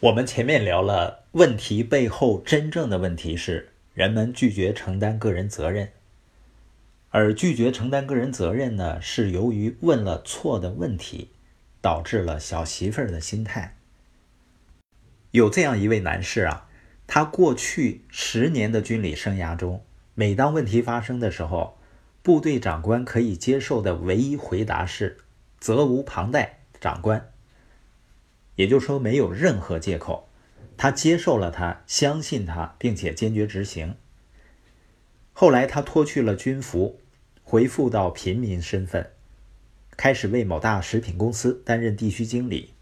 我们前面聊了问题背后真正的问题是人们拒绝承担个人责任，而拒绝承担个人责任呢，是由于问了错的问题，导致了小媳妇儿的心态。有这样一位男士啊，他过去十年的军旅生涯中，每当问题发生的时候，部队长官可以接受的唯一回答是“责无旁贷，长官”。也就是说，没有任何借口，他接受了他，相信他，并且坚决执行。后来，他脱去了军服，回复到平民身份，开始为某大食品公司担任地区经理。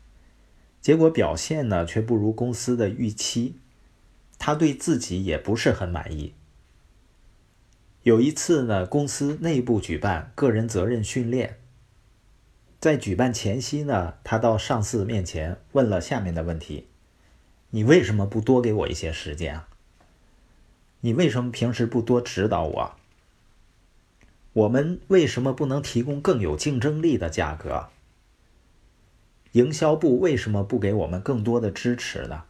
结果表现呢，却不如公司的预期，他对自己也不是很满意。有一次呢，公司内部举办个人责任训练。在举办前夕呢，他到上司面前问了下面的问题：“你为什么不多给我一些时间啊？你为什么平时不多指导我？我们为什么不能提供更有竞争力的价格？营销部为什么不给我们更多的支持呢？”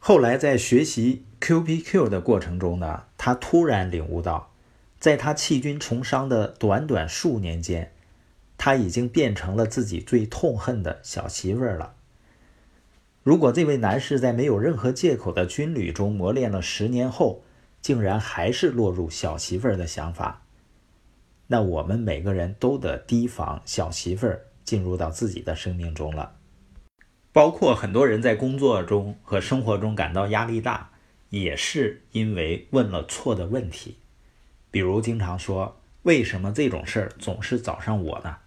后来在学习 QPQ 的过程中呢，他突然领悟到，在他弃军从商的短短数年间。他已经变成了自己最痛恨的小媳妇儿了。如果这位男士在没有任何借口的军旅中磨练了十年后，竟然还是落入小媳妇儿的想法，那我们每个人都得提防小媳妇儿进入到自己的生命中了。包括很多人在工作中和生活中感到压力大，也是因为问了错的问题，比如经常说：“为什么这种事儿总是找上我呢？”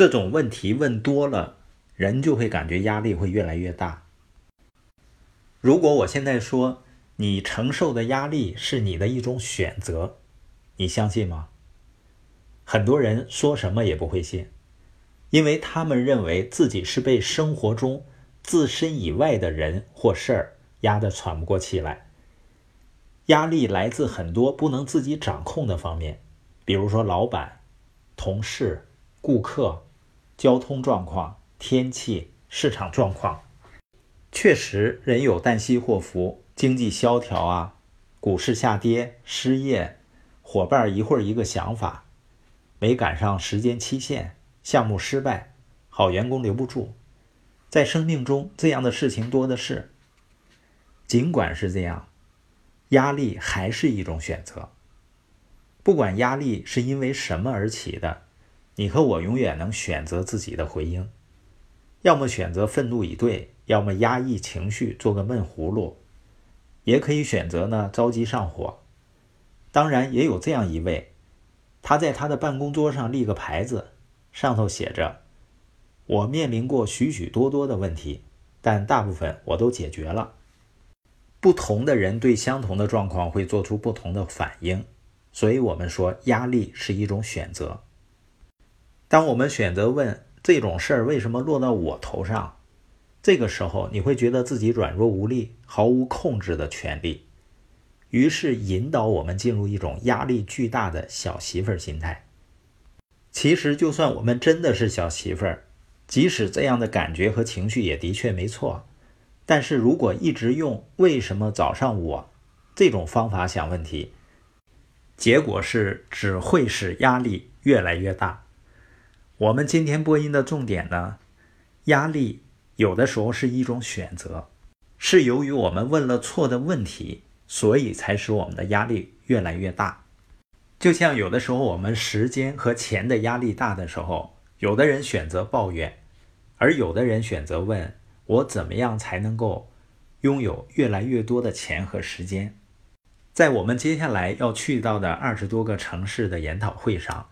这种问题问多了，人就会感觉压力会越来越大。如果我现在说你承受的压力是你的一种选择，你相信吗？很多人说什么也不会信，因为他们认为自己是被生活中自身以外的人或事儿压得喘不过气来。压力来自很多不能自己掌控的方面，比如说老板、同事。顾客、交通状况、天气、市场状况，确实人有旦夕祸福，经济萧条啊，股市下跌、失业，伙伴一会儿一个想法，没赶上时间期限，项目失败，好员工留不住，在生命中这样的事情多的是。尽管是这样，压力还是一种选择。不管压力是因为什么而起的。你和我永远能选择自己的回应，要么选择愤怒以对，要么压抑情绪做个闷葫芦，也可以选择呢着急上火。当然，也有这样一位，他在他的办公桌上立个牌子，上头写着：“我面临过许许多多的问题，但大部分我都解决了。”不同的人对相同的状况会做出不同的反应，所以我们说压力是一种选择。当我们选择问这种事儿为什么落到我头上，这个时候你会觉得自己软弱无力，毫无控制的权利，于是引导我们进入一种压力巨大的小媳妇儿心态。其实，就算我们真的是小媳妇儿，即使这样的感觉和情绪也的确没错，但是如果一直用“为什么找上我”这种方法想问题，结果是只会使压力越来越大。我们今天播音的重点呢，压力有的时候是一种选择，是由于我们问了错的问题，所以才使我们的压力越来越大。就像有的时候我们时间和钱的压力大的时候，有的人选择抱怨，而有的人选择问我怎么样才能够拥有越来越多的钱和时间。在我们接下来要去到的二十多个城市的研讨会上。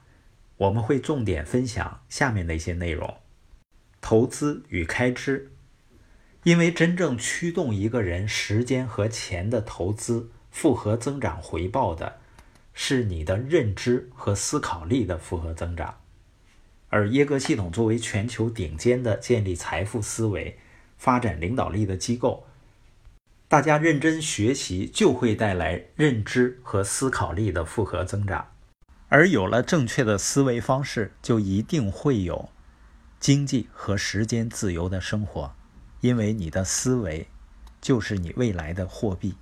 我们会重点分享下面的一些内容：投资与开支。因为真正驱动一个人时间和钱的投资复合增长回报的，是你的认知和思考力的复合增长。而耶格系统作为全球顶尖的建立财富思维、发展领导力的机构，大家认真学习就会带来认知和思考力的复合增长。而有了正确的思维方式，就一定会有经济和时间自由的生活。因为你的思维就是你未来的货币。